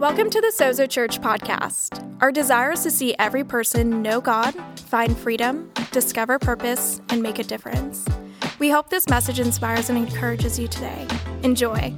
Welcome to the Sozo Church podcast. Our desire is to see every person know God, find freedom, discover purpose, and make a difference. We hope this message inspires and encourages you today. Enjoy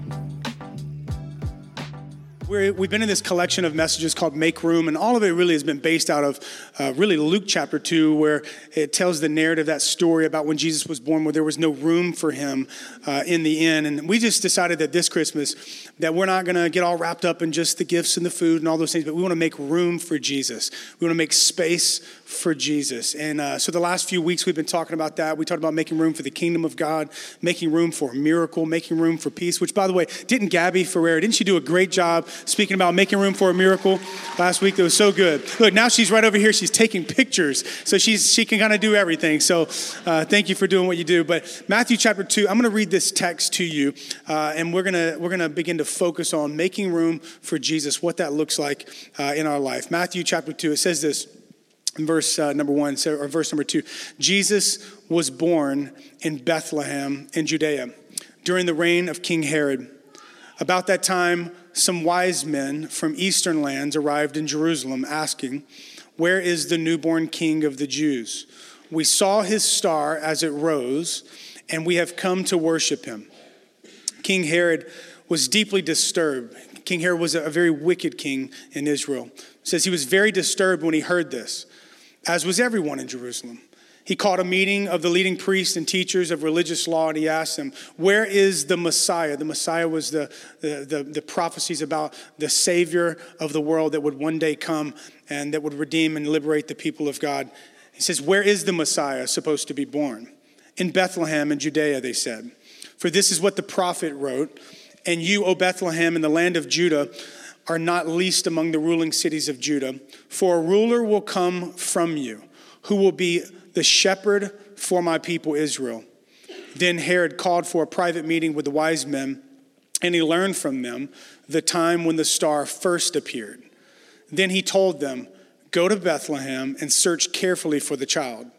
we have been in this collection of messages called Make Room, and all of it really has been based out of uh, really Luke chapter 2, where it tells the narrative, that story about when Jesus was born, where there was no room for him uh, in the inn. And we just decided that this Christmas, that we're not going to get all wrapped up in just the gifts and the food and all those things, but we want to make room for Jesus. We want to make space for Jesus. And uh, so the last few weeks we've been talking about that. We talked about making room for the kingdom of God, making room for a miracle, making room for peace, which, by the way, didn't Gabby Ferrer, didn't she do a great job speaking about making room for a miracle last week? That was so good. Look, now she's right over here. She's taking pictures. So she's, she can kind of do everything. So uh, thank you for doing what you do. But Matthew chapter 2, I'm going to read this text to you, uh, and we're going to we're to begin to focus on making room for Jesus, what that looks like uh, in our life. Matthew chapter 2, it says this verse uh, number one, or verse number two, Jesus was born in Bethlehem in Judea during the reign of King Herod. About that time, some wise men from eastern lands arrived in Jerusalem asking, Where is the newborn king of the Jews? We saw his star as it rose, and we have come to worship him. King Herod was deeply disturbed. King Herod was a very wicked king in Israel. It says he was very disturbed when he heard this as was everyone in Jerusalem. He called a meeting of the leading priests and teachers of religious law, and he asked them, Where is the Messiah? The Messiah was the, the, the, the, prophecies about the Savior of the world that would one day come and that would redeem and liberate the people of God. He says, Where is the Messiah supposed to be born? In Bethlehem in Judea, they said. For this is what the prophet wrote And you, O Bethlehem, in the land of Judah, are not least among the ruling cities of Judah, for a ruler will come from you, who will be the shepherd for my people Israel. Then Herod called for a private meeting with the wise men, and he learned from them the time when the star first appeared. Then he told them, Go to Bethlehem and search carefully for the child.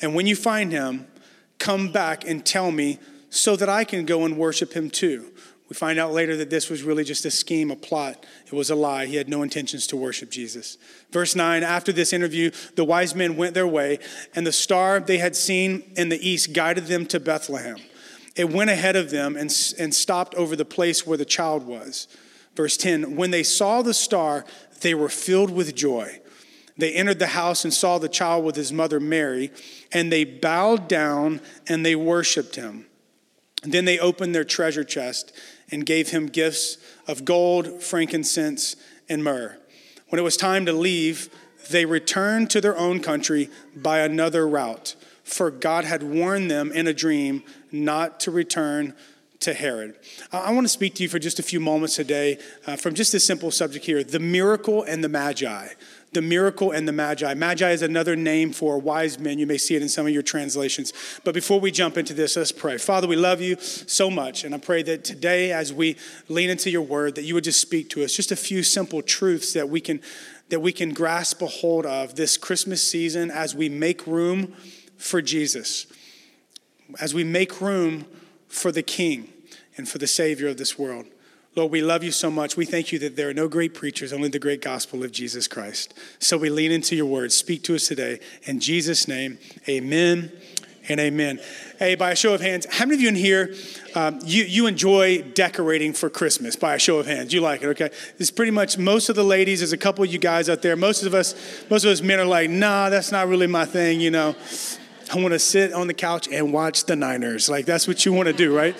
And when you find him, come back and tell me so that I can go and worship him too. We find out later that this was really just a scheme, a plot. It was a lie. He had no intentions to worship Jesus. Verse 9 After this interview, the wise men went their way, and the star they had seen in the east guided them to Bethlehem. It went ahead of them and, and stopped over the place where the child was. Verse 10 When they saw the star, they were filled with joy. They entered the house and saw the child with his mother Mary, and they bowed down and they worshiped him. Then they opened their treasure chest and gave him gifts of gold, frankincense, and myrrh. When it was time to leave, they returned to their own country by another route, for God had warned them in a dream not to return to Herod. I want to speak to you for just a few moments today uh, from just this simple subject here the miracle and the magi the miracle and the magi. Magi is another name for wise men. You may see it in some of your translations. But before we jump into this, let's pray. Father, we love you so much. And I pray that today, as we lean into your word, that you would just speak to us just a few simple truths that we can that we can grasp a hold of this Christmas season as we make room for Jesus. As we make room for the King and for the Savior of this world. Lord, we love you so much. We thank you that there are no great preachers, only the great gospel of Jesus Christ. So we lean into your word. Speak to us today. In Jesus' name, amen and amen. Hey, by a show of hands, how many of you in here, um, you, you enjoy decorating for Christmas? By a show of hands, you like it, okay? It's pretty much most of the ladies, there's a couple of you guys out there. Most of us, most of us men are like, nah, that's not really my thing, you know. I want to sit on the couch and watch the Niners. Like, that's what you want to do, right?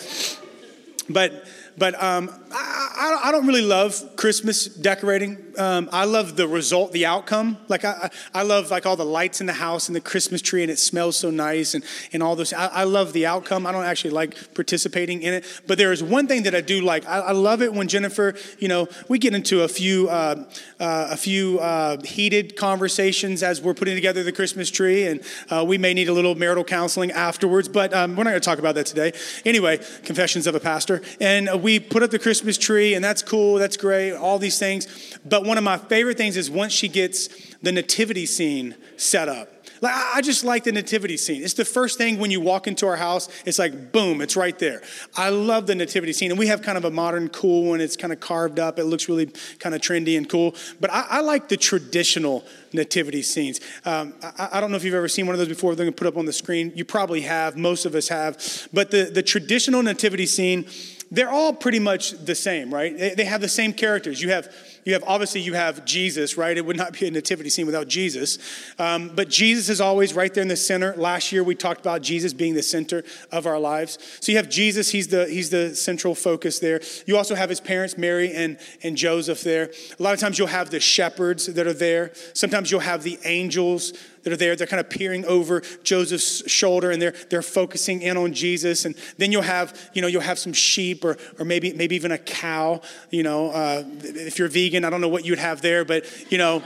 But but um, I, I, don't really love Christmas decorating. Um, I love the result, the outcome. Like I, I love like all the lights in the house and the Christmas tree, and it smells so nice, and, and all those. I, I love the outcome. I don't actually like participating in it, but there is one thing that I do like. I, I love it when Jennifer, you know, we get into a few uh, uh, a few uh, heated conversations as we're putting together the Christmas tree, and uh, we may need a little marital counseling afterwards. But um, we're not going to talk about that today. Anyway, confessions of a pastor, and we put up the Christmas tree, and that's cool, that's great, all these things. But one of my favorite things is once she gets the nativity scene set up. Like, I just like the nativity scene. It's the first thing when you walk into our house, it's like, boom, it's right there. I love the nativity scene. And we have kind of a modern, cool one. It's kind of carved up. It looks really kind of trendy and cool. But I, I like the traditional nativity scenes. Um, I, I, don't know if you've ever seen one of those before. They're going to put up on the screen. You probably have. Most of us have. But the, the traditional nativity scene, they're all pretty much the same, right? They, they have the same characters. You have you have obviously you have Jesus, right? It would not be a nativity scene without Jesus. Um, but Jesus is always right there in the center. Last year we talked about Jesus being the center of our lives. So you have Jesus, he's the he's the central focus there. You also have his parents, Mary and, and Joseph there. A lot of times you'll have the shepherds that are there. Sometimes you'll have the angels that are there. They're kind of peering over Joseph's shoulder and they're, they're focusing in on Jesus. And then you'll have, you know, you'll have some sheep or, or maybe, maybe even a cow, you know, uh, if you're vegan, I don't know what you'd have there, but, you know,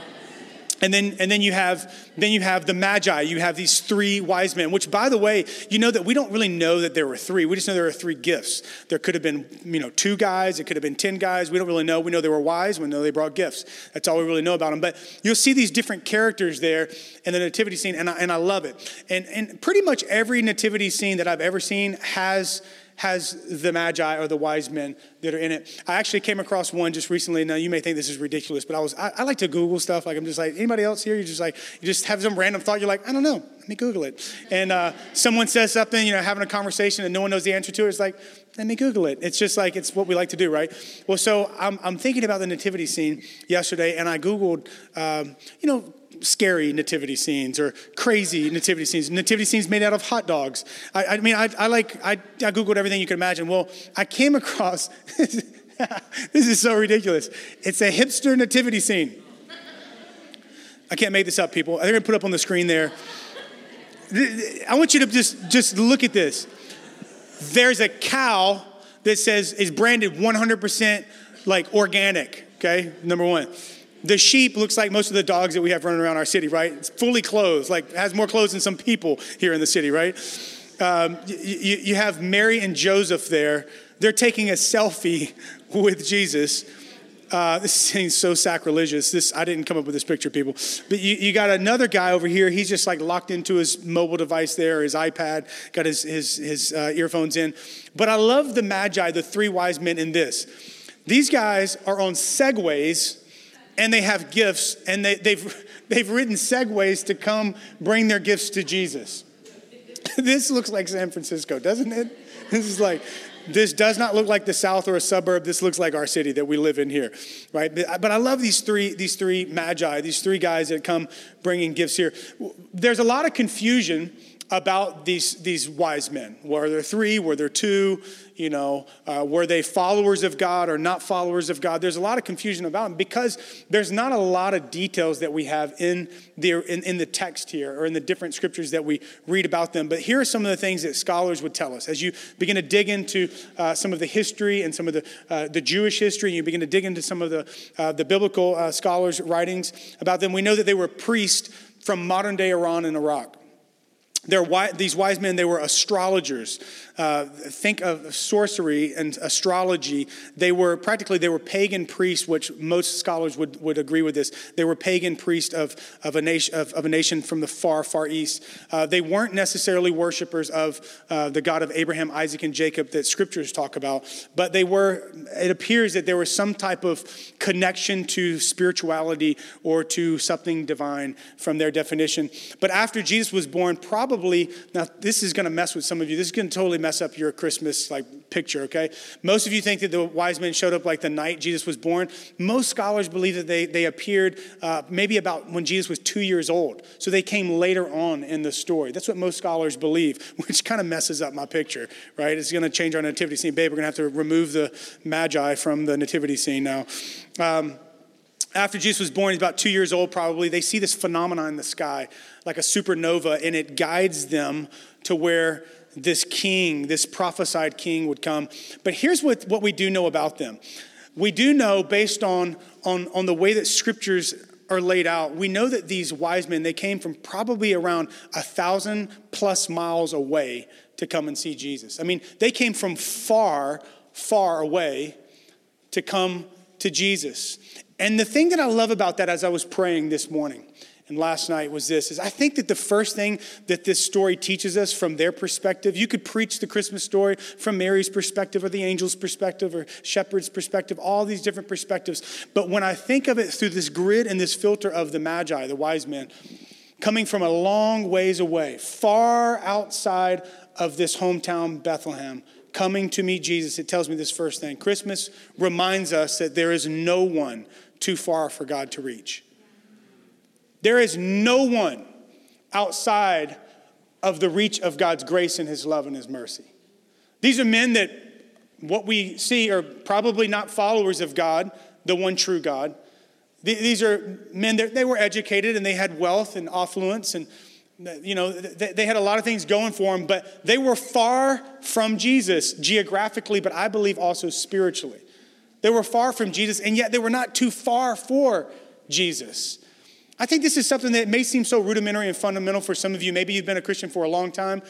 and then, and then you have then you have the magi. You have these three wise men which by the way you know that we don't really know that there were three. We just know there were three gifts. There could have been you know two guys. It could have been ten guys. We don't really know. We know they were wise. We know they brought gifts. That's all we really know about them but you'll see these different characters there in the nativity scene and I, and I love it. And, and pretty much every nativity scene that i've ever seen has has the magi or the wise men that are in it. I actually came across one just recently. Now you may think this is ridiculous, but I was I, I, like to Google stuff. Like I'm just like anybody else here. You just like you just have some random thought. You're like I don't know. Let me Google it. And uh, someone says something, you know, having a conversation, and no one knows the answer to it. It's like let me Google it. It's just like it's what we like to do, right? Well, so I'm, I'm thinking about the nativity scene yesterday, and I Googled, um, you know, scary nativity scenes or crazy nativity scenes, nativity scenes made out of hot dogs. I, I mean, I, I like, I, I Googled everything you could imagine. Well, I came across, this is so ridiculous. It's a hipster nativity scene. I can't make this up, people. They're gonna put up on the screen there. I want you to just, just look at this. There's a cow that says is branded 100% like organic, okay? Number one. The sheep looks like most of the dogs that we have running around our city, right? It's fully clothed, like has more clothes than some people here in the city, right? Um, you, you have Mary and Joseph there. They're taking a selfie with Jesus. Uh, this seems so sacrilegious. This I didn't come up with this picture, people. But you, you, got another guy over here. He's just like locked into his mobile device there, his iPad, got his his, his uh, earphones in. But I love the Magi, the three wise men, in this. These guys are on segways and they have gifts, and they, they've, they've ridden segways to come bring their gifts to Jesus. this looks like San Francisco, doesn't it? This is like, this does not look like the South or a suburb. This looks like our city that we live in here, right? But, but I love these three, these three magi, these three guys that come bringing gifts here. There's a lot of confusion about these, these wise men. Were there three? Were there two? You know, uh, were they followers of God or not followers of God? There's a lot of confusion about them because there's not a lot of details that we have in the, in, in the text here or in the different scriptures that we read about them. But here are some of the things that scholars would tell us. As you begin to dig into uh, some of the history and some of the, uh, the Jewish history, and you begin to dig into some of the, uh, the biblical uh, scholars' writings about them, we know that they were priests from modern day Iran and Iraq. They're, these wise men, they were astrologers. Uh, think of sorcery and astrology. They were practically they were pagan priests, which most scholars would, would agree with this. They were pagan priests of, of, a, nation, of, of a nation from the far, far east. Uh, they weren't necessarily worshipers of uh, the God of Abraham, Isaac, and Jacob that scriptures talk about, but they were, it appears that there was some type of connection to spirituality or to something divine from their definition. But after Jesus was born, probably, now this is going to mess with some of you, this is going to totally mess mess up your Christmas like picture, okay? Most of you think that the wise men showed up like the night Jesus was born. Most scholars believe that they, they appeared uh, maybe about when Jesus was two years old. So they came later on in the story. That's what most scholars believe, which kind of messes up my picture, right? It's going to change our nativity scene. Babe, we're going to have to remove the magi from the nativity scene now. Um, after Jesus was born, he's about two years old probably. They see this phenomenon in the sky, like a supernova, and it guides them to where this king, this prophesied king would come. But here's what, what we do know about them. We do know, based on, on, on the way that scriptures are laid out, we know that these wise men, they came from probably around a thousand plus miles away to come and see Jesus. I mean, they came from far, far away to come to Jesus. And the thing that I love about that as I was praying this morning, and last night was this is I think that the first thing that this story teaches us from their perspective, you could preach the Christmas story from Mary's perspective or the angel's perspective or shepherd's perspective, all these different perspectives. But when I think of it through this grid and this filter of the Magi, the wise men, coming from a long ways away, far outside of this hometown, Bethlehem, coming to meet Jesus, it tells me this first thing. Christmas reminds us that there is no one too far for God to reach. There is no one outside of the reach of God's grace and His love and His mercy. These are men that what we see are probably not followers of God, the one true God. These are men that they were educated and they had wealth and affluence and you know they had a lot of things going for them but they were far from jesus geographically but i believe also spiritually they were far from jesus and yet they were not too far for jesus I think this is something that may seem so rudimentary and fundamental for some of you. Maybe you've been a Christian for a long time,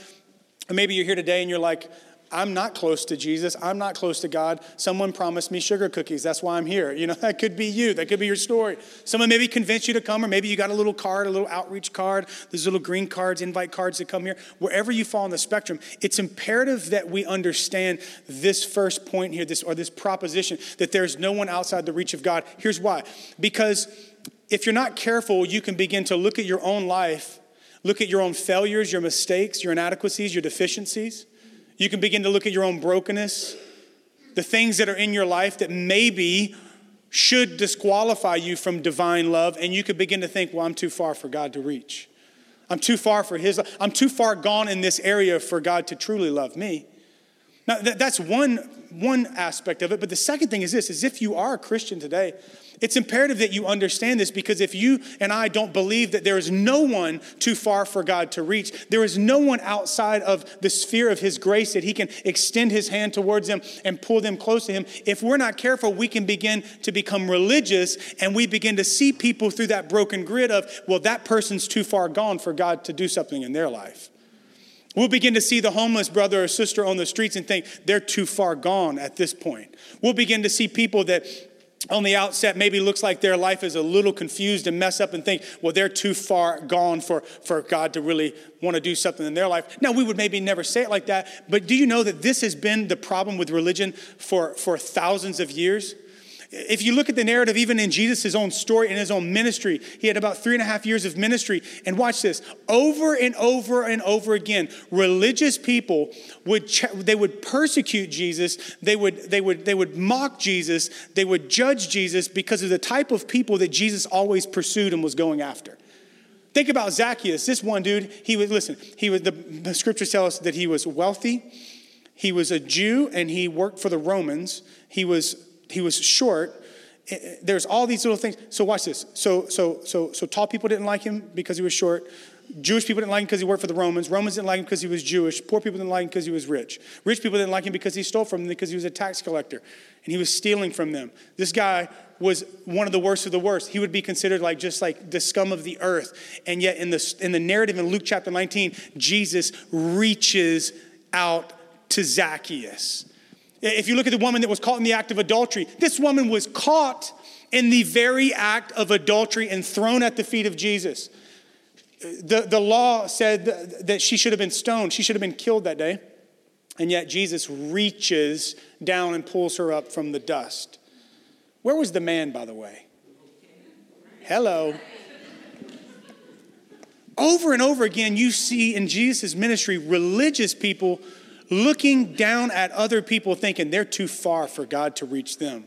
or maybe you're here today and you're like, I'm not close to Jesus. I'm not close to God. Someone promised me sugar cookies. That's why I'm here. You know, that could be you. That could be your story. Someone maybe convinced you to come, or maybe you got a little card, a little outreach card, those little green cards, invite cards to come here. Wherever you fall on the spectrum, it's imperative that we understand this first point here, this or this proposition that there's no one outside the reach of God. Here's why. Because if you're not careful, you can begin to look at your own life, look at your own failures, your mistakes, your inadequacies, your deficiencies. You can begin to look at your own brokenness, the things that are in your life that maybe should disqualify you from divine love, and you could begin to think, well, I'm too far for God to reach. I'm too far for His, I'm too far gone in this area for God to truly love me. Now, that's one, one aspect of it, but the second thing is this, is if you are a Christian today, it's imperative that you understand this because if you and I don't believe that there is no one too far for God to reach, there is no one outside of the sphere of His grace that He can extend His hand towards them and pull them close to Him. If we're not careful, we can begin to become religious and we begin to see people through that broken grid of, well, that person's too far gone for God to do something in their life. We'll begin to see the homeless brother or sister on the streets and think they're too far gone at this point. We'll begin to see people that on the outset maybe looks like their life is a little confused and messed up and think, well, they're too far gone for, for God to really want to do something in their life. Now, we would maybe never say it like that, but do you know that this has been the problem with religion for, for thousands of years? If you look at the narrative, even in Jesus' own story, in his own ministry, he had about three and a half years of ministry. And watch this over and over and over again, religious people would, they would persecute Jesus, they would, they, would, they would mock Jesus, they would judge Jesus because of the type of people that Jesus always pursued and was going after. Think about Zacchaeus. This one dude, he was, listen, he was, the, the scriptures tell us that he was wealthy, he was a Jew, and he worked for the Romans. He was he was short. Eh, eh, there's all these little things. So watch this. So so so so tall people didn't like him because he was short. Jewish people didn't like him because he worked for the Romans. Romans didn't like him because he was Jewish. Poor people didn't like him because he was rich. Rich people didn't like him because he stole from them because he was a tax collector and he was stealing from them. This guy was one of the worst of the worst. He would be considered like just like the scum of the earth. And yet in the in the narrative in Luke chapter 19, Jesus reaches out to Zacchaeus. If you look at the woman that was caught in the act of adultery, this woman was caught in the very act of adultery and thrown at the feet of Jesus. The, the law said that she should have been stoned, she should have been killed that day. And yet Jesus reaches down and pulls her up from the dust. Where was the man, by the way? Hello. Over and over again, you see in Jesus' ministry religious people looking down at other people thinking they're too far for God to reach them.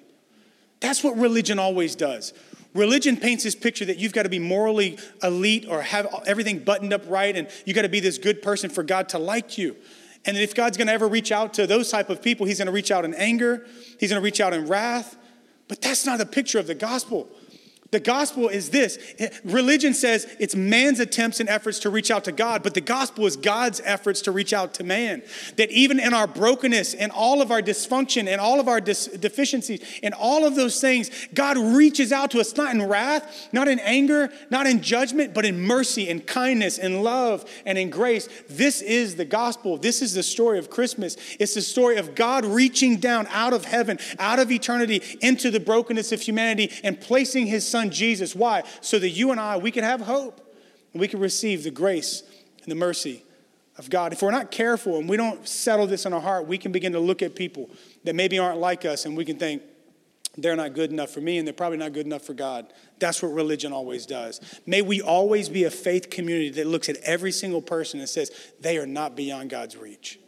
That's what religion always does. Religion paints this picture that you've got to be morally elite or have everything buttoned up right and you got to be this good person for God to like you. And if God's going to ever reach out to those type of people, he's going to reach out in anger, he's going to reach out in wrath. But that's not a picture of the gospel. The gospel is this religion says it's man's attempts and efforts to reach out to God, but the gospel is God's efforts to reach out to man. That even in our brokenness and all of our dysfunction and all of our dis- deficiencies and all of those things, God reaches out to us not in wrath, not in anger, not in judgment, but in mercy and kindness and love and in grace. This is the gospel. This is the story of Christmas. It's the story of God reaching down out of heaven, out of eternity, into the brokenness of humanity and placing his son Jesus. Why? So that you and I, we can have hope. and we can receive the grace and the mercy of God. If we're not careful and we don't settle this in our heart, we can begin to look at people that maybe aren't like us and we can think, they're not good enough for me and they're probably not good enough for God. That's what religion always does. May we always be a faith community that looks at every single person and says, they are not beyond God's reach.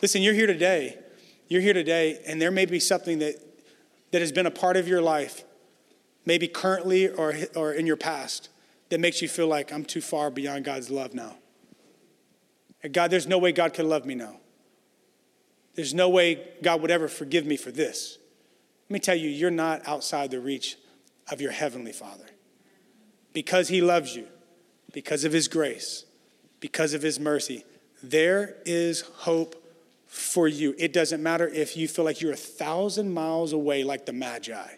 Listen, you're here today. You're here today, and there may be something that, that has been a part of your life, maybe currently or, or in your past, that makes you feel like I'm too far beyond God's love now. And God, there's no way God could love me now. There's no way God would ever forgive me for this. Let me tell you, you're not outside the reach of your Heavenly Father. Because He loves you, because of His grace, because of His mercy, there is hope for you. It doesn't matter if you feel like you're a thousand miles away, like the Magi.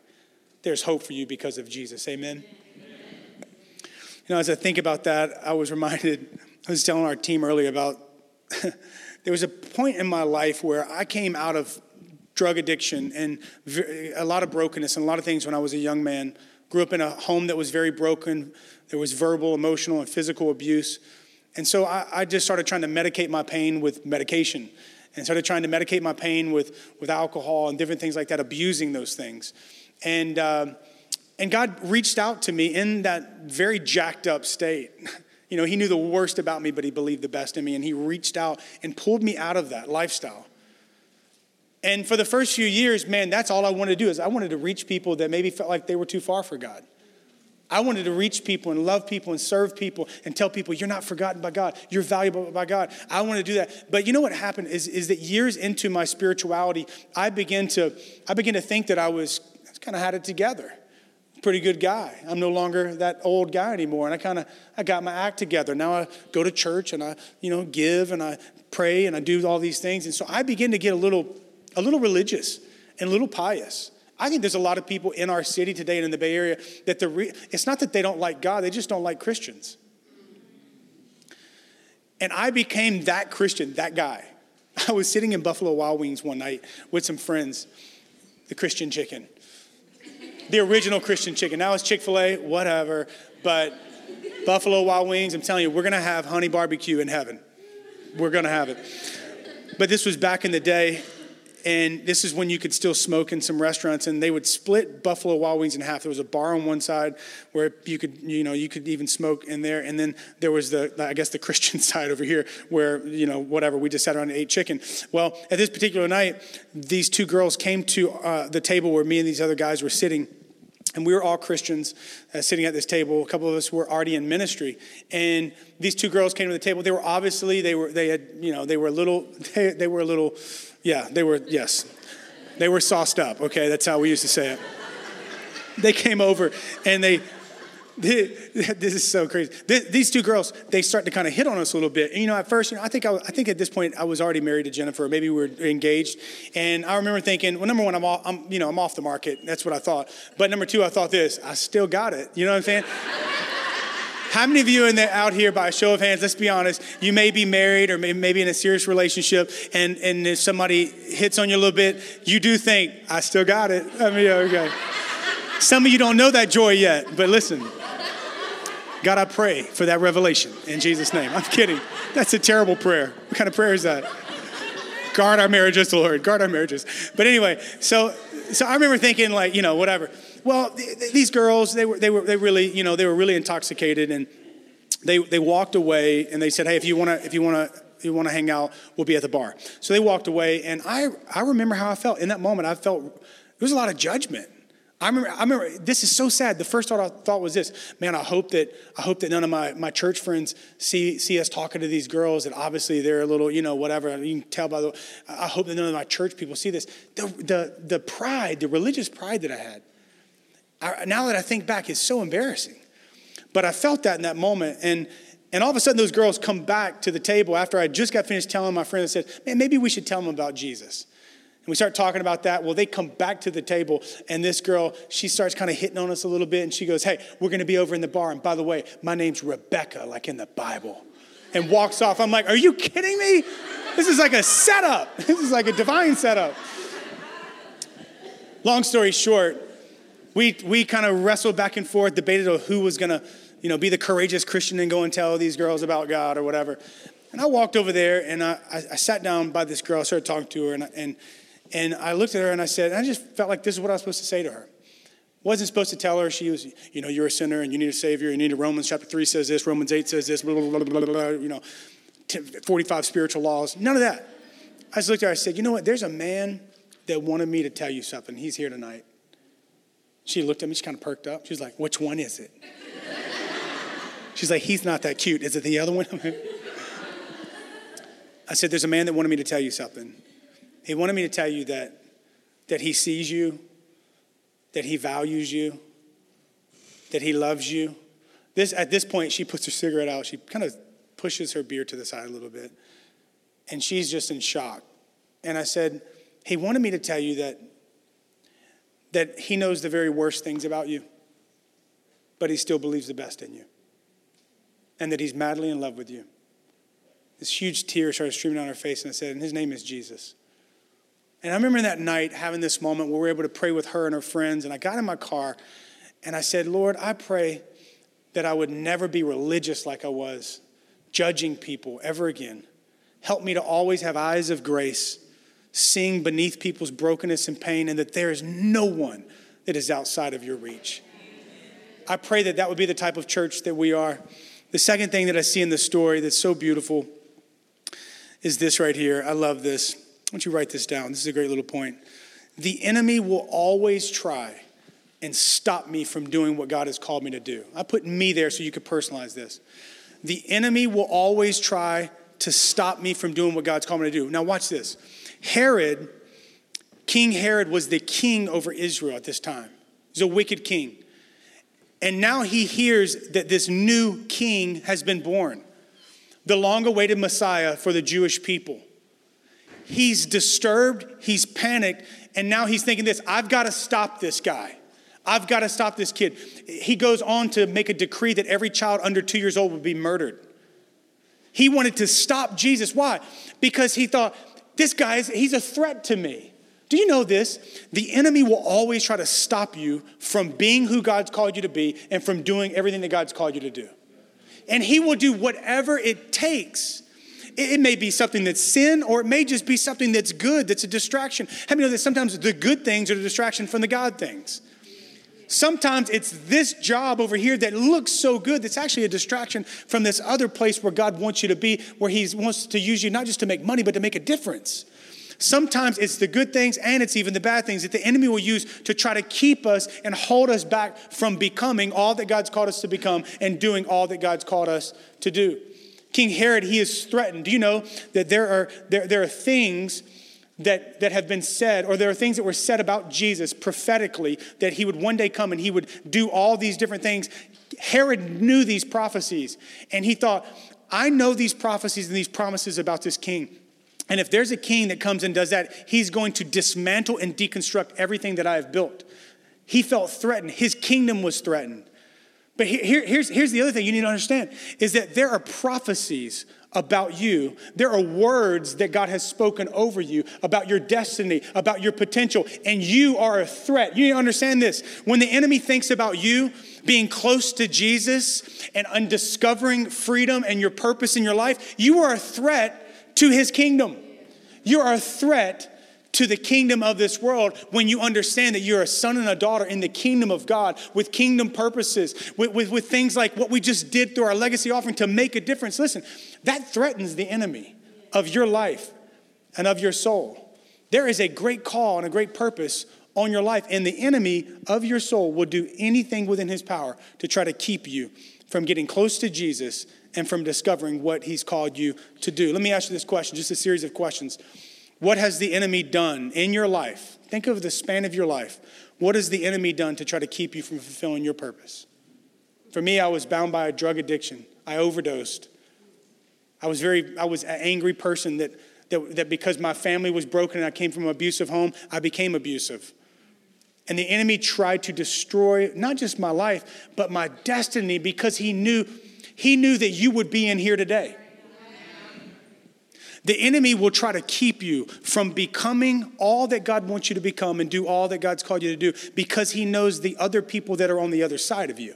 There's hope for you because of Jesus. Amen. Amen. You know, as I think about that, I was reminded, I was telling our team earlier about there was a point in my life where I came out of drug addiction and a lot of brokenness and a lot of things when I was a young man. Grew up in a home that was very broken. There was verbal, emotional, and physical abuse. And so I, I just started trying to medicate my pain with medication and started trying to medicate my pain with, with alcohol and different things like that, abusing those things. And, uh, and God reached out to me in that very jacked up state. You know, He knew the worst about me, but He believed the best in me. And He reached out and pulled me out of that lifestyle. And for the first few years, man, that's all I wanted to do is I wanted to reach people that maybe felt like they were too far for God. I wanted to reach people and love people and serve people and tell people you're not forgotten by God. You're valuable by God. I want to do that. But you know what happened is, is that years into my spirituality, I began to I began to think that I was kind of had it together. Pretty good guy. I'm no longer that old guy anymore. And I kind of I got my act together. Now I go to church and I, you know, give and I pray and I do all these things. And so I begin to get a little a little religious and a little pious. I think there's a lot of people in our city today and in the Bay Area that the re- it's not that they don't like God, they just don't like Christians. And I became that Christian, that guy. I was sitting in Buffalo Wild Wings one night with some friends, the Christian chicken. The original Christian chicken. Now it's Chick fil A, whatever. But Buffalo Wild Wings, I'm telling you, we're going to have honey barbecue in heaven. We're going to have it. But this was back in the day, and this is when you could still smoke in some restaurants and they would split buffalo wild wings in half there was a bar on one side where you could you know you could even smoke in there and then there was the i guess the christian side over here where you know whatever we just sat around and ate chicken well at this particular night these two girls came to uh, the table where me and these other guys were sitting and we were all Christians uh, sitting at this table. A couple of us were already in ministry, and these two girls came to the table. They were obviously they were they had you know they were a little they, they were a little yeah, they were, yes. They were sauced up, okay? That's how we used to say it. They came over and they, they this is so crazy. These two girls, they start to kind of hit on us a little bit. And, you know, at first, you know, I think I, I, think at this point I was already married to Jennifer. Maybe we were engaged, and I remember thinking, well, number one, I'm, all, I'm you know I'm off the market. That's what I thought. But number two, I thought this, I still got it. You know what I'm saying? How many of you in the, out here, by a show of hands, let's be honest, you may be married or maybe in a serious relationship, and, and if somebody hits on you a little bit, you do think, I still got it. I mean, okay. Some of you don't know that joy yet, but listen. God, I pray for that revelation in Jesus' name. I'm kidding. That's a terrible prayer. What kind of prayer is that? Guard our marriages, Lord. Guard our marriages. But anyway, so so I remember thinking like, you know, whatever. Well, th- these girls, they were, they were, they really, you know, they were really intoxicated, and they they walked away, and they said, hey, if you want to, if you want to. You want to hang out, we'll be at the bar. So they walked away, and I, I remember how I felt in that moment. I felt there was a lot of judgment. I remember, I remember this is so sad. The first thought I thought was this, man, I hope that I hope that none of my, my church friends see see us talking to these girls, and obviously they're a little, you know, whatever. You can tell by the I hope that none of my church people see this. The the the pride, the religious pride that I had I, now that I think back, it's so embarrassing. But I felt that in that moment. And, and all of a sudden, those girls come back to the table after I just got finished telling my friend and said, man, maybe we should tell them about Jesus. And we start talking about that. Well, they come back to the table, and this girl, she starts kind of hitting on us a little bit, and she goes, Hey, we're gonna be over in the bar. And by the way, my name's Rebecca, like in the Bible. And walks off. I'm like, Are you kidding me? This is like a setup. This is like a divine setup. Long story short, we, we kind of wrestled back and forth, debated on who was going to you know, be the courageous Christian and go and tell these girls about God or whatever. And I walked over there and I, I, I sat down by this girl, I started talking to her, and, and, and I looked at her and I said, and I just felt like this is what I was supposed to say to her. Wasn't supposed to tell her she was, you know, you're a sinner and you need a savior. You need a Romans chapter 3 says this, Romans 8 says this, blah, blah, blah, blah, you know, 45 spiritual laws. None of that. I just looked at her, I said, you know what? There's a man that wanted me to tell you something. He's here tonight. She looked at me, she kind of perked up. She was like, which one is it? She's like, he's not that cute. Is it the other one? I said, there's a man that wanted me to tell you something. He wanted me to tell you that, that he sees you, that he values you, that he loves you. This, at this point, she puts her cigarette out. She kind of pushes her beer to the side a little bit. And she's just in shock. And I said, He wanted me to tell you that, that he knows the very worst things about you, but he still believes the best in you. And that he's madly in love with you. This huge tear started streaming down her face, and I said, And his name is Jesus. And I remember that night having this moment where we were able to pray with her and her friends. And I got in my car and I said, Lord, I pray that I would never be religious like I was, judging people ever again. Help me to always have eyes of grace, seeing beneath people's brokenness and pain, and that there is no one that is outside of your reach. I pray that that would be the type of church that we are. The second thing that I see in the story that's so beautiful is this right here. I love this. Why don't you write this down? This is a great little point. The enemy will always try and stop me from doing what God has called me to do. I put me there so you could personalize this. The enemy will always try to stop me from doing what God's called me to do. Now, watch this. Herod, King Herod, was the king over Israel at this time. He's a wicked king. And now he hears that this new king has been born, the long awaited Messiah for the Jewish people he's disturbed, he's panicked, and now he's thinking this I've got to stop this guy. I've got to stop this kid. He goes on to make a decree that every child under two years old would be murdered. He wanted to stop Jesus. Why? Because he thought, this guy is, he's a threat to me. Do you know this? The enemy will always try to stop you from being who God's called you to be and from doing everything that God's called you to do. And he will do whatever it takes it may be something that's sin, or it may just be something that's good, that's a distraction. How many know that sometimes the good things are a distraction from the God things? Sometimes it's this job over here that looks so good that's actually a distraction from this other place where God wants you to be, where He wants to use you not just to make money, but to make a difference. Sometimes it's the good things and it's even the bad things that the enemy will use to try to keep us and hold us back from becoming all that God's called us to become and doing all that God's called us to do. King Herod, he is threatened. Do you know that there are, there, there are things that, that have been said, or there are things that were said about Jesus prophetically that he would one day come and he would do all these different things? Herod knew these prophecies, and he thought, I know these prophecies and these promises about this king. And if there's a king that comes and does that, he's going to dismantle and deconstruct everything that I have built. He felt threatened. His kingdom was threatened. But here, here's, here's the other thing you need to understand is that there are prophecies about you. There are words that God has spoken over you about your destiny, about your potential, and you are a threat. You need to understand this. When the enemy thinks about you being close to Jesus and undiscovering freedom and your purpose in your life, you are a threat to his kingdom. You are a threat to the kingdom of this world when you understand that you're a son and a daughter in the kingdom of God with kingdom purposes, with, with, with things like what we just did through our legacy offering to make a difference. Listen, that threatens the enemy of your life and of your soul. There is a great call and a great purpose on your life, and the enemy of your soul will do anything within his power to try to keep you from getting close to Jesus and from discovering what he's called you to do. Let me ask you this question, just a series of questions. What has the enemy done in your life? Think of the span of your life. What has the enemy done to try to keep you from fulfilling your purpose? For me, I was bound by a drug addiction. I overdosed. I was very, I was an angry person that, that, that because my family was broken and I came from an abusive home, I became abusive. And the enemy tried to destroy not just my life, but my destiny because he knew, he knew that you would be in here today. The enemy will try to keep you from becoming all that God wants you to become and do all that God's called you to do because he knows the other people that are on the other side of you.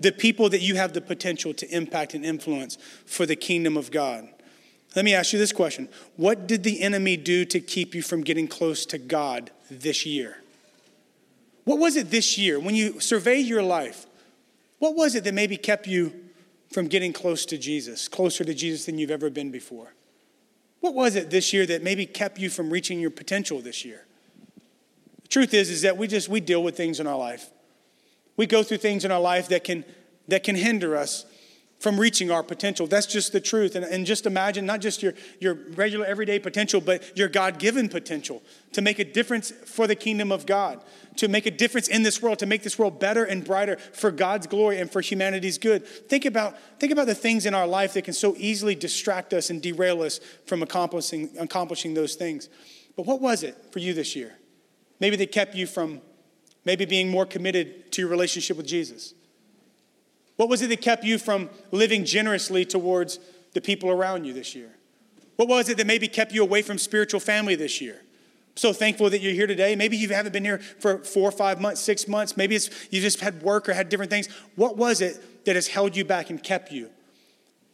the people that you have the potential to impact and influence for the kingdom of God. Let me ask you this question What did the enemy do to keep you from getting close to God this year? What was it this year when you surveyed your life? What was it that maybe kept you from getting close to Jesus, closer to Jesus than you've ever been before? What was it this year that maybe kept you from reaching your potential this year? The truth is is that we just we deal with things in our life. We go through things in our life that can that can hinder us from reaching our potential. That's just the truth. And, and just imagine not just your, your regular everyday potential, but your God given potential to make a difference for the kingdom of God, to make a difference in this world, to make this world better and brighter for God's glory and for humanity's good. Think about, think about the things in our life that can so easily distract us and derail us from accomplishing, accomplishing those things. But what was it for you this year? Maybe they kept you from maybe being more committed to your relationship with Jesus what was it that kept you from living generously towards the people around you this year? What was it that maybe kept you away from spiritual family this year? So thankful that you're here today. Maybe you haven't been here for four or five months, six months. Maybe it's you just had work or had different things. What was it that has held you back and kept you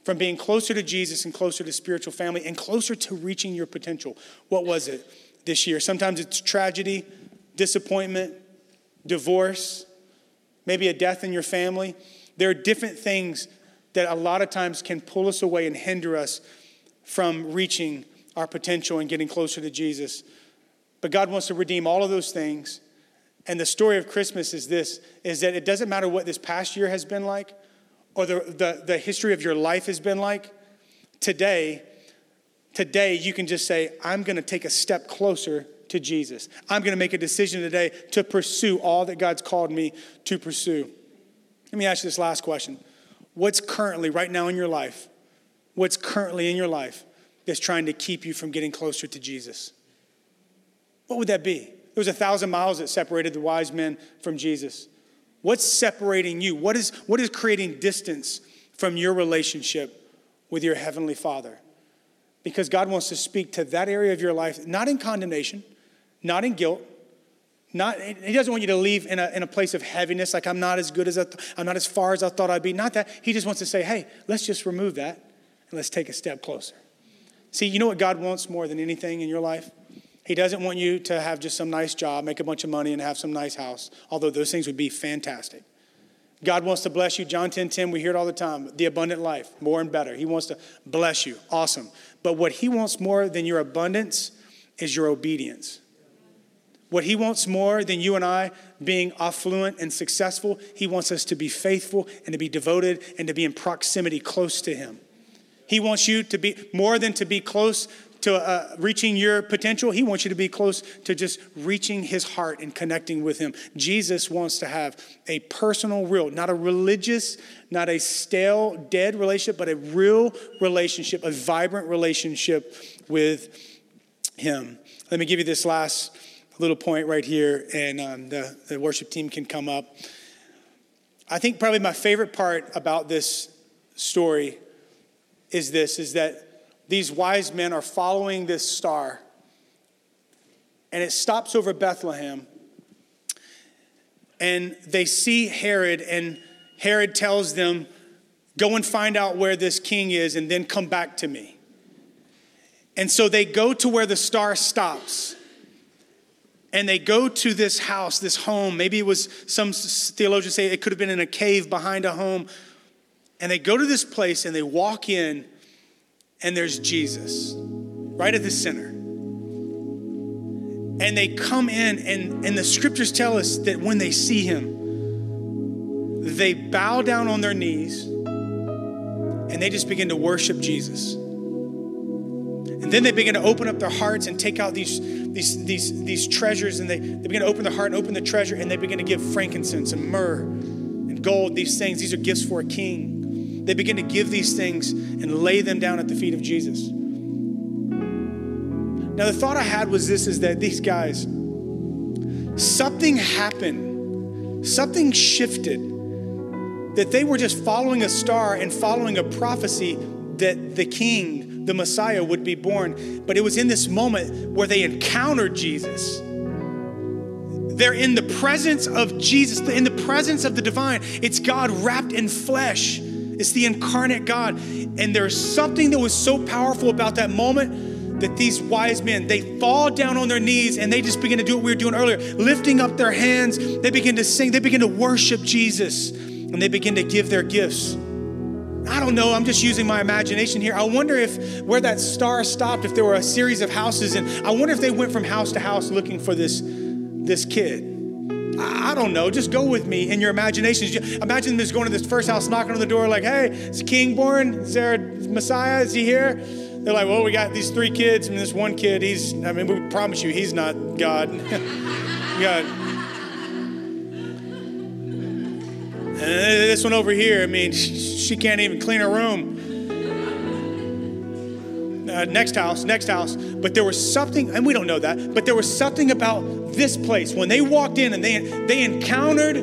from being closer to Jesus and closer to spiritual family and closer to reaching your potential? What was it this year? Sometimes it's tragedy, disappointment, divorce, maybe a death in your family. There are different things that a lot of times can pull us away and hinder us from reaching our potential and getting closer to Jesus. But God wants to redeem all of those things. And the story of Christmas is this is that it doesn't matter what this past year has been like or the, the, the history of your life has been like. Today, today you can just say, I'm going to take a step closer to Jesus. I'm going to make a decision today to pursue all that God's called me to pursue. Let me ask you this last question. What's currently, right now in your life, what's currently in your life that's trying to keep you from getting closer to Jesus? What would that be? There was a thousand miles that separated the wise men from Jesus. What's separating you? What is, what is creating distance from your relationship with your Heavenly Father? Because God wants to speak to that area of your life, not in condemnation, not in guilt, not, he doesn't want you to leave in a, in a place of heaviness, like I'm not as good as I th- I'm not as far as I thought I'd be. Not that. He just wants to say, hey, let's just remove that and let's take a step closer. See, you know what God wants more than anything in your life? He doesn't want you to have just some nice job, make a bunch of money, and have some nice house, although those things would be fantastic. God wants to bless you. John 10 10, we hear it all the time the abundant life, more and better. He wants to bless you. Awesome. But what He wants more than your abundance is your obedience. What he wants more than you and I being affluent and successful, he wants us to be faithful and to be devoted and to be in proximity close to him. He wants you to be more than to be close to uh, reaching your potential. He wants you to be close to just reaching his heart and connecting with him. Jesus wants to have a personal, real, not a religious, not a stale, dead relationship, but a real relationship, a vibrant relationship with him. Let me give you this last little point right here, and um, the, the worship team can come up. I think probably my favorite part about this story is this is that these wise men are following this star and it stops over Bethlehem and they see Herod and Herod tells them go and find out where this king is and then come back to me. And so they go to where the star stops and they go to this house, this home. Maybe it was some theologians say it could have been in a cave behind a home. And they go to this place and they walk in, and there's Jesus right at the center. And they come in, and, and the scriptures tell us that when they see him, they bow down on their knees and they just begin to worship Jesus. And then they begin to open up their hearts and take out these, these, these, these treasures, and they, they begin to open their heart and open the treasure, and they begin to give frankincense and myrrh and gold, these things. These are gifts for a king. They begin to give these things and lay them down at the feet of Jesus. Now, the thought I had was this is that these guys, something happened, something shifted, that they were just following a star and following a prophecy that the king the Messiah would be born. But it was in this moment where they encountered Jesus They're in the presence of Jesus, in the presence of the divine. It's God wrapped in flesh. It's the incarnate God. And there's something that was so powerful about that moment that these wise men, they fall down on their knees and they just begin to do what we were doing earlier, lifting up their hands. They begin to sing, they begin to worship Jesus, and they begin to give their gifts. I don't know, I'm just using my imagination here. I wonder if where that star stopped, if there were a series of houses, and I wonder if they went from house to house looking for this, this kid. I don't know. Just go with me in your imaginations. Imagine them just going to this first house, knocking on the door, like, hey, is king born? Is there a Messiah? Is he here? They're like, well, we got these three kids, and this one kid, he's, I mean, we promise you, he's not God. God. And this one over here, I mean, she can't even clean her room. Uh, next house, next house. But there was something, and we don't know that, but there was something about this place when they walked in and they, they encountered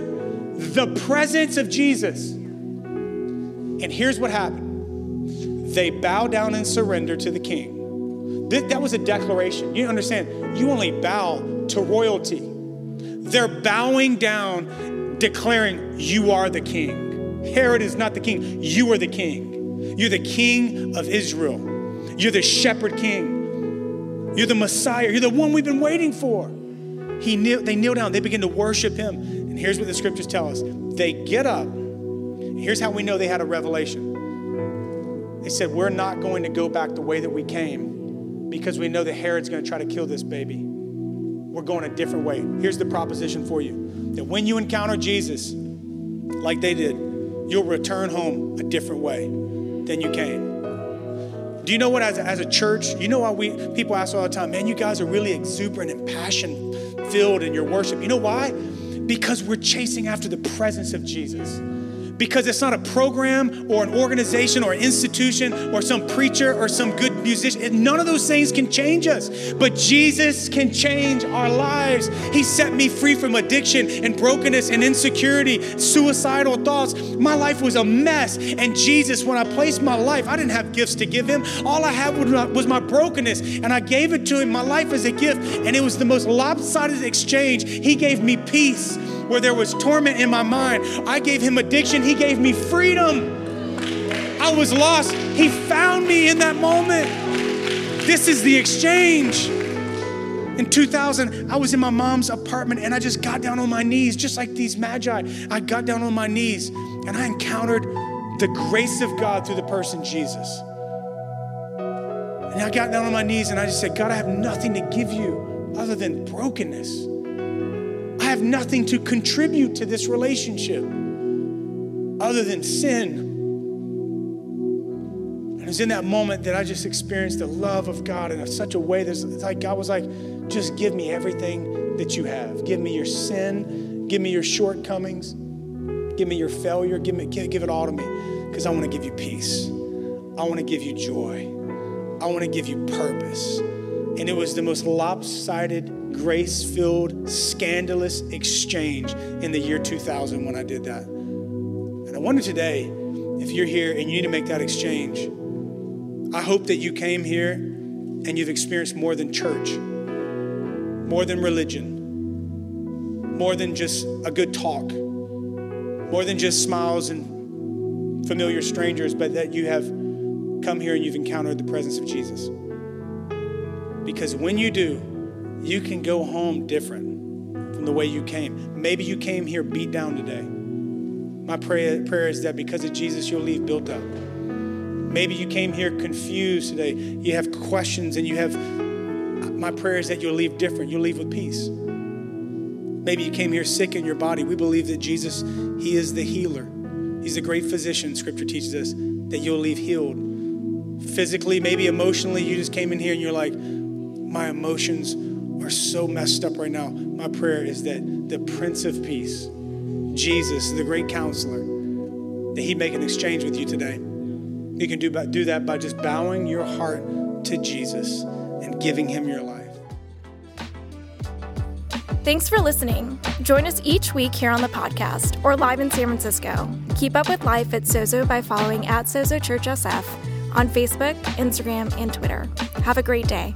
the presence of Jesus. And here's what happened they bow down and surrender to the king. That was a declaration. You understand, you only bow to royalty. They're bowing down, declaring, You are the king. Herod is not the king, you are the king. You're the king of Israel. You're the shepherd king. You're the Messiah. You're the one we've been waiting for. He kneel, they kneel down, they begin to worship him. And here's what the scriptures tell us they get up. Here's how we know they had a revelation. They said, We're not going to go back the way that we came because we know that Herod's going to try to kill this baby. We're going a different way. Here's the proposition for you that when you encounter Jesus, like they did, you'll return home a different way than you came. Do you know what, as a, as a church, you know why we people ask all the time, man, you guys are really exuberant and passion filled in your worship. You know why? Because we're chasing after the presence of Jesus because it's not a program or an organization or an institution or some preacher or some good musician. None of those things can change us, but Jesus can change our lives. He set me free from addiction and brokenness and insecurity, suicidal thoughts. My life was a mess. And Jesus, when I placed my life, I didn't have gifts to give him. All I had was my brokenness, and I gave it to him. My life as a gift, and it was the most lopsided exchange. He gave me peace where there was torment in my mind. I gave him addiction, he gave me freedom. I was lost, he found me in that moment. This is the exchange. In 2000, I was in my mom's apartment and I just got down on my knees, just like these magi. I got down on my knees and I encountered the grace of God through the person Jesus. And I got down on my knees and I just said, God, I have nothing to give you other than brokenness I have nothing to contribute to this relationship other than sin. It was in that moment that I just experienced the love of God in such a way that like God was like, just give me everything that you have. Give me your sin, give me your shortcomings, give me your failure, give, me, give, give it all to me because I want to give you peace. I want to give you joy. I want to give you purpose. And it was the most lopsided grace filled, scandalous exchange in the year 2000 when I did that. And I wonder today if you're here and you need to make that exchange. I hope that you came here and you've experienced more than church, more than religion, more than just a good talk, more than just smiles and familiar strangers, but that you have come here and you've encountered the presence of Jesus. Because when you do, you can go home different from the way you came. Maybe you came here beat down today. My prayer, prayer is that because of Jesus, you'll leave built up. Maybe you came here confused today. You have questions and you have, my prayer is that you'll leave different. You'll leave with peace. Maybe you came here sick in your body. We believe that Jesus, He is the healer. He's the great physician, Scripture teaches us, that you'll leave healed. Physically, maybe emotionally, you just came in here and you're like, my emotions are so messed up right now, my prayer is that the Prince of Peace, Jesus, the great counselor, that he'd make an exchange with you today. You can do, do that by just bowing your heart to Jesus and giving him your life. Thanks for listening. Join us each week here on the podcast or live in San Francisco. Keep up with life at Sozo by following at Sozo Church SF on Facebook, Instagram, and Twitter. Have a great day.